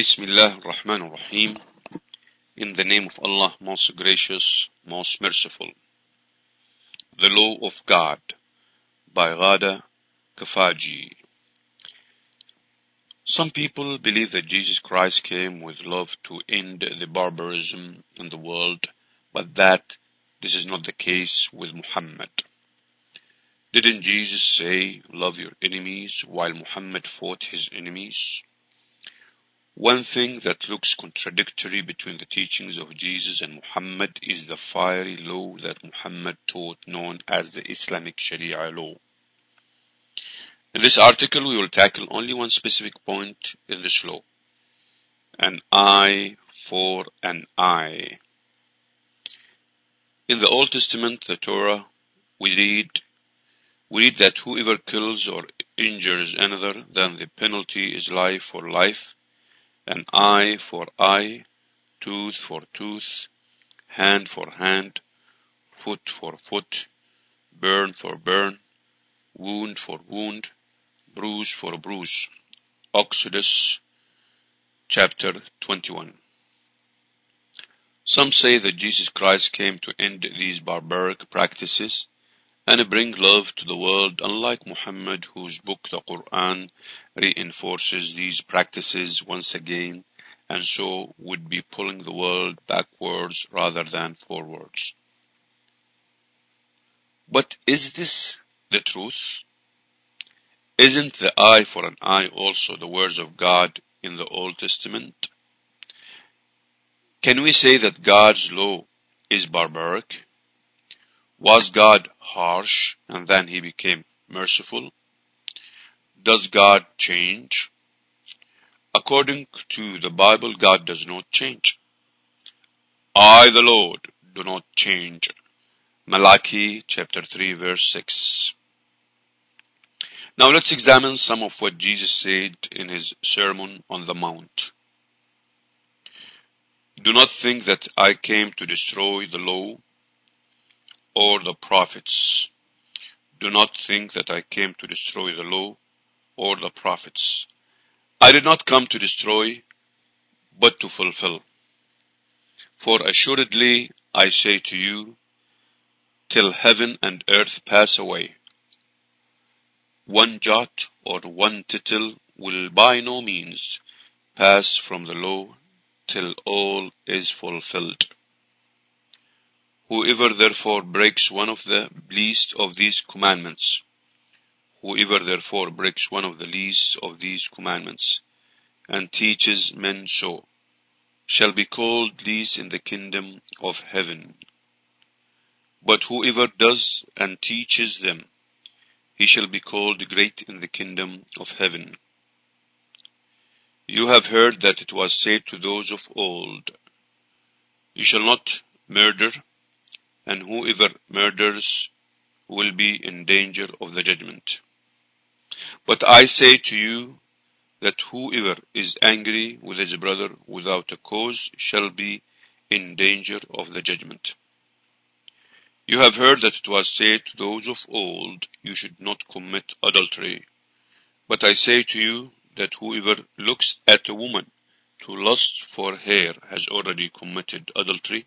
Bismillah ar-Rahman ar-Rahim. In the name of Allah, most gracious, most merciful. The Law of God by Ghada Kafaji. Some people believe that Jesus Christ came with love to end the barbarism in the world, but that this is not the case with Muhammad. Didn't Jesus say, love your enemies, while Muhammad fought his enemies? One thing that looks contradictory between the teachings of Jesus and Muhammad is the fiery law that Muhammad taught known as the Islamic Sharia law. In this article we will tackle only one specific point in this law. An eye for an eye. In the Old Testament, the Torah, we read, we read that whoever kills or injures another, then the penalty is life for life an eye for eye, tooth for tooth, hand for hand, foot for foot, burn for burn, wound for wound, bruise for bruise. Exodus chapter 21. Some say that Jesus Christ came to end these barbaric practices and bring love to the world unlike Muhammad whose book the Quran reinforces these practices once again and so would be pulling the world backwards rather than forwards. But is this the truth? Isn't the eye for an eye also the words of God in the Old Testament? Can we say that God's law is barbaric? Was God harsh and then he became merciful? Does God change? According to the Bible, God does not change. I, the Lord, do not change. Malachi chapter 3 verse 6. Now let's examine some of what Jesus said in his Sermon on the Mount. Do not think that I came to destroy the law or the prophets. Do not think that I came to destroy the law or the prophets. I did not come to destroy, but to fulfill. For assuredly I say to you, till heaven and earth pass away, one jot or one tittle will by no means pass from the law till all is fulfilled. Whoever therefore breaks one of the least of these commandments, whoever therefore breaks one of the least of these commandments, and teaches men so, shall be called least in the kingdom of heaven. But whoever does and teaches them, he shall be called great in the kingdom of heaven. You have heard that it was said to those of old, You shall not murder, and whoever murders will be in danger of the judgment. But I say to you that whoever is angry with his brother without a cause shall be in danger of the judgment. You have heard that it was said to those of old, you should not commit adultery. But I say to you that whoever looks at a woman to lust for her has already committed adultery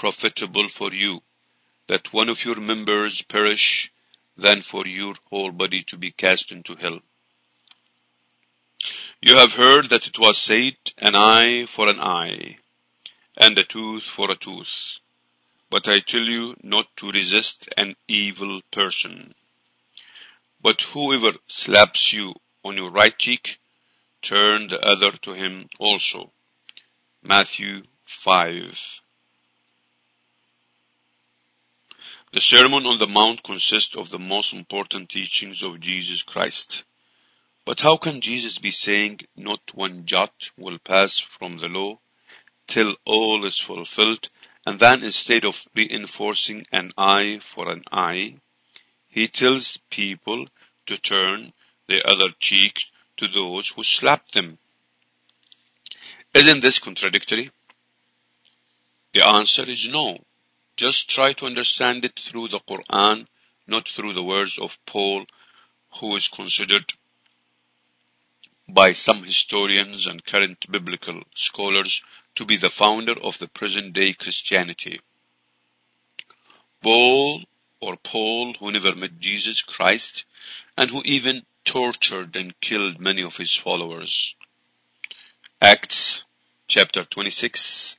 profitable for you that one of your members perish than for your whole body to be cast into hell. You have heard that it was said, an eye for an eye, and a tooth for a tooth. But I tell you not to resist an evil person. But whoever slaps you on your right cheek, turn the other to him also. Matthew 5 The Sermon on the Mount consists of the most important teachings of Jesus Christ. But how can Jesus be saying not one jot will pass from the law till all is fulfilled and then instead of reinforcing an eye for an eye, he tells people to turn the other cheek to those who slapped them. Isn't this contradictory? The answer is no. Just try to understand it through the Quran, not through the words of Paul, who is considered by some historians and current biblical scholars to be the founder of the present day Christianity. Paul or Paul who never met Jesus Christ and who even tortured and killed many of his followers. Acts chapter 26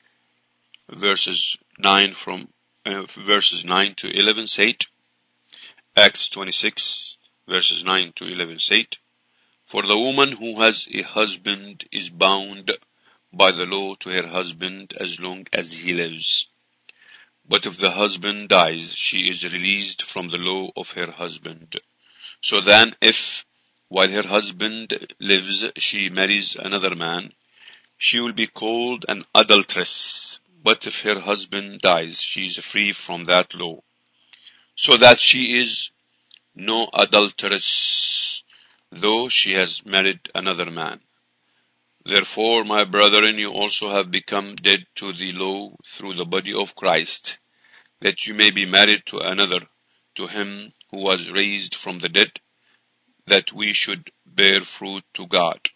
verses 9 from uh, verses 9 to 11 say it. Acts 26 verses 9 to 11 say it. For the woman who has a husband is bound by the law to her husband as long as he lives. But if the husband dies, she is released from the law of her husband. So then if, while her husband lives, she marries another man, she will be called an adulteress. But if her husband dies, she is free from that law. So that she is no adulteress though she has married another man. Therefore, my brethren, you also have become dead to the law through the body of Christ, that you may be married to another, to him who was raised from the dead, that we should bear fruit to God.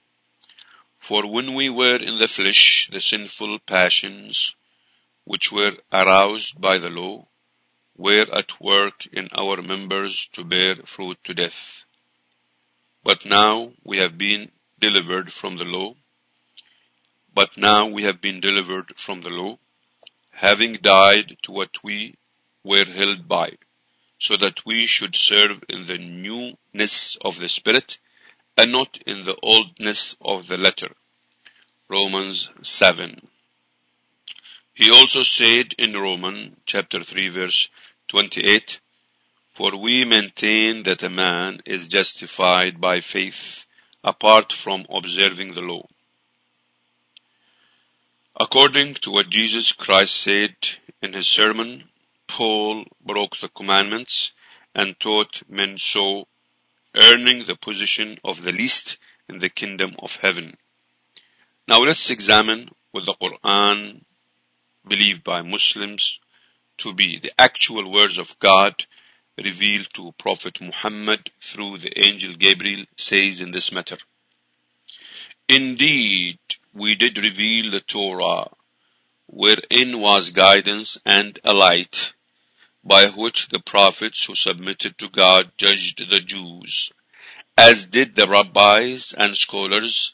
For when we were in the flesh, the sinful passions, which were aroused by the law, were at work in our members to bear fruit to death. But now we have been delivered from the law. But now we have been delivered from the law, having died to what we were held by, so that we should serve in the newness of the Spirit and not in the oldness of the letter. Romans 7. He also said in Romans chapter 3 verse 28, for we maintain that a man is justified by faith apart from observing the law. According to what Jesus Christ said in his sermon, Paul broke the commandments and taught men so, earning the position of the least in the kingdom of heaven. Now let's examine what the Quran believed by Muslims to be the actual words of God revealed to Prophet Muhammad through the angel Gabriel says in this matter. Indeed, we did reveal the Torah, wherein was guidance and a light, by which the prophets who submitted to God judged the Jews, as did the rabbis and scholars,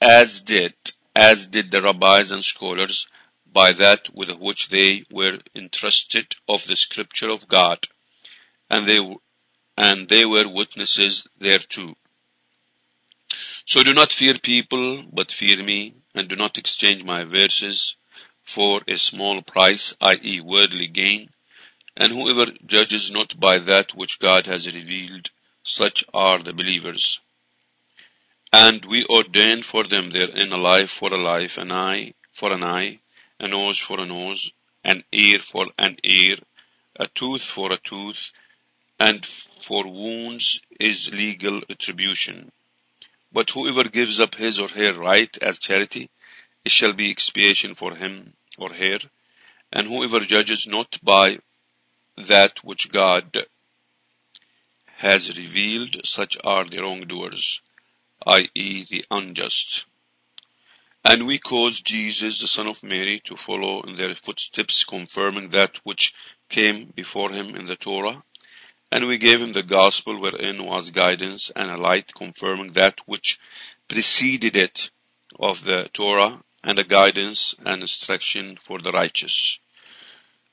as did, as did the rabbis and scholars, by that with which they were entrusted of the scripture of God, and they, and they were witnesses thereto. So do not fear people, but fear me, and do not exchange my verses for a small price, i.e. worldly gain, and whoever judges not by that which God has revealed, such are the believers. And we ordain for them therein a life for a life, an eye for an eye, a nose for a nose, an ear for an ear, a tooth for a tooth, and for wounds is legal retribution. But whoever gives up his or her right as charity, it shall be expiation for him or her, and whoever judges not by that which God has revealed, such are the wrongdoers, i.e. the unjust. And we caused Jesus, the son of Mary, to follow in their footsteps, confirming that which came before him in the Torah, and we gave him the gospel wherein was guidance and a light confirming that which preceded it of the Torah and a guidance and instruction for the righteous.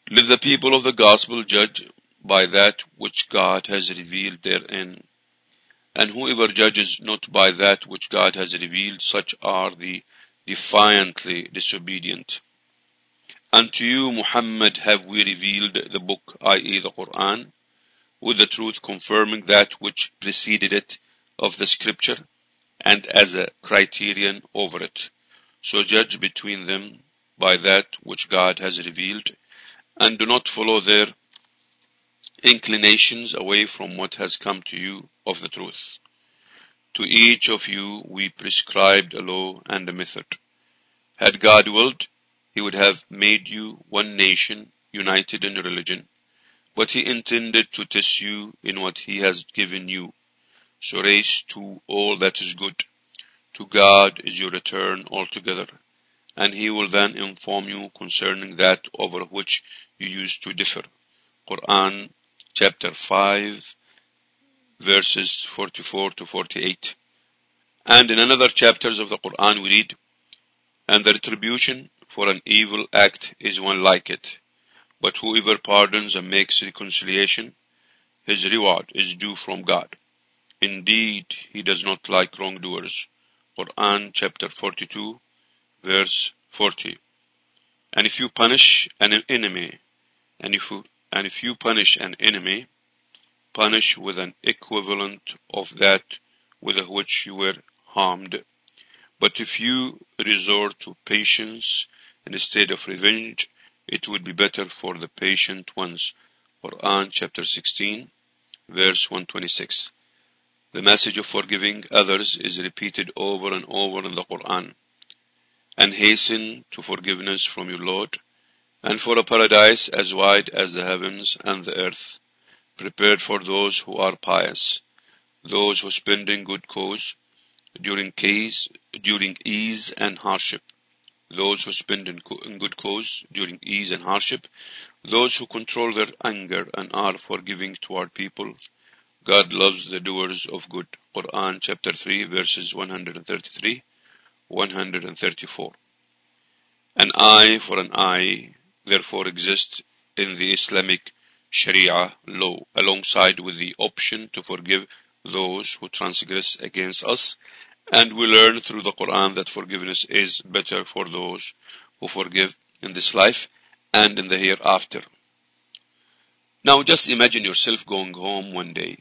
Let the people of the gospel judge by that which God has revealed therein. And whoever judges not by that which God has revealed, such are the defiantly disobedient. Unto you, Muhammad, have we revealed the book, i.e. the Quran, with the truth confirming that which preceded it, of the scripture and as a criterion over it. So judge between them by that which God has revealed and do not follow their inclinations away from what has come to you of the truth. To each of you we prescribed a law and a method. Had God willed, He would have made you one nation united in religion, but He intended to test you in what He has given you. So race to all that is good. To God is your return altogether, and He will then inform you concerning that over which you used to differ. Quran chapter 5 verses 44 to 48. And in another chapters of the Quran we read, And the retribution for an evil act is one like it. But whoever pardons and makes reconciliation, his reward is due from God. Indeed, he does not like wrongdoers. Quran chapter 42 verse 40. And if you punish an enemy, and if you, and if you punish an enemy, punish with an equivalent of that with which you were harmed. But if you resort to patience instead of revenge, it would be better for the patient ones. Quran chapter 16 verse 126. The message of forgiving others is repeated over and over in the Quran. And hasten to forgiveness from your Lord, and for a paradise as wide as the heavens and the earth, prepared for those who are pious, those who spend in good cause, during case, during ease and hardship, those who spend in, in good cause during ease and hardship, those who control their anger and are forgiving toward people, God loves the doers of good. Quran chapter 3 verses 133, 134. An eye for an eye therefore exists in the Islamic Sharia law alongside with the option to forgive those who transgress against us and we learn through the Quran that forgiveness is better for those who forgive in this life and in the hereafter. Now just imagine yourself going home one day.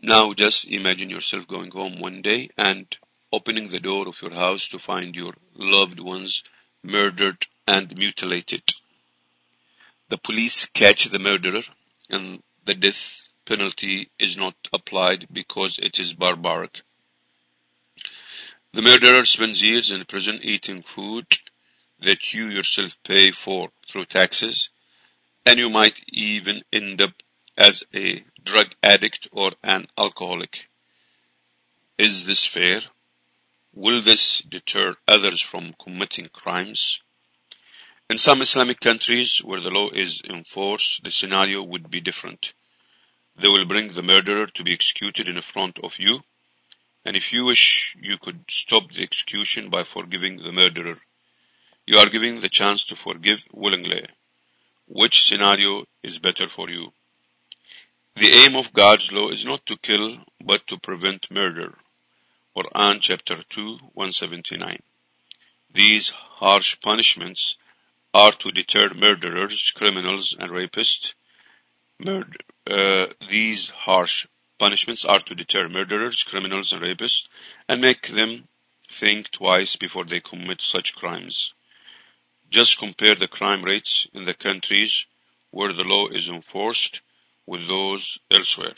Now just imagine yourself going home one day and opening the door of your house to find your loved ones murdered and mutilated. The police catch the murderer and the death penalty is not applied because it is barbaric. The murderer spends years in prison eating food that you yourself pay for through taxes and you might even end up as a drug addict or an alcoholic. Is this fair? Will this deter others from committing crimes? In some Islamic countries where the law is enforced, the scenario would be different. They will bring the murderer to be executed in front of you, and if you wish, you could stop the execution by forgiving the murderer. You are given the chance to forgive willingly. Which scenario is better for you? The aim of God's law is not to kill, but to prevent murder. Quran chapter 2, 179. These harsh punishments are to deter murderers, criminals, and rapists. Murder, uh, these harsh punishments are to deter murderers, criminals, and rapists, and make them think twice before they commit such crimes. Just compare the crime rates in the countries where the law is enforced with those elsewhere.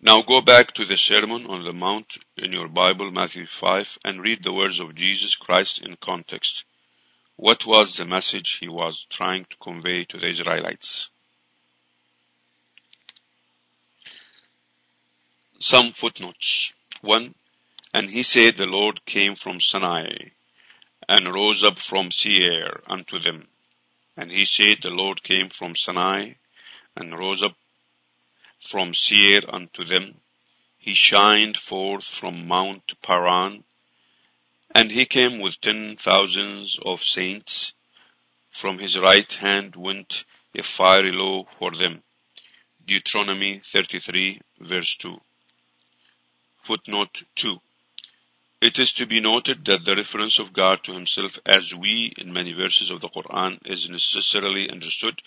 Now go back to the Sermon on the Mount in your Bible, Matthew 5, and read the words of Jesus Christ in context. What was the message he was trying to convey to the Israelites? Some footnotes. 1. And he said the Lord came from Sinai and rose up from Seir unto them. And he said the Lord came from Sinai and rose up from Seir unto them. He shined forth from Mount Paran, and he came with ten thousands of saints. From his right hand went a fiery law for them. Deuteronomy 33 verse 2. Footnote 2. It is to be noted that the reference of God to himself as we in many verses of the Quran is necessarily understood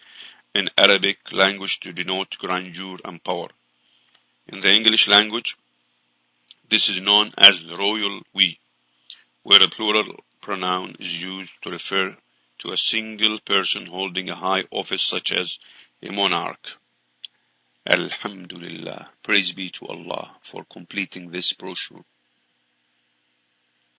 in Arabic language to denote grandeur and power. In the English language, this is known as the royal we, where a plural pronoun is used to refer to a single person holding a high office such as a monarch. Alhamdulillah. Praise be to Allah for completing this brochure.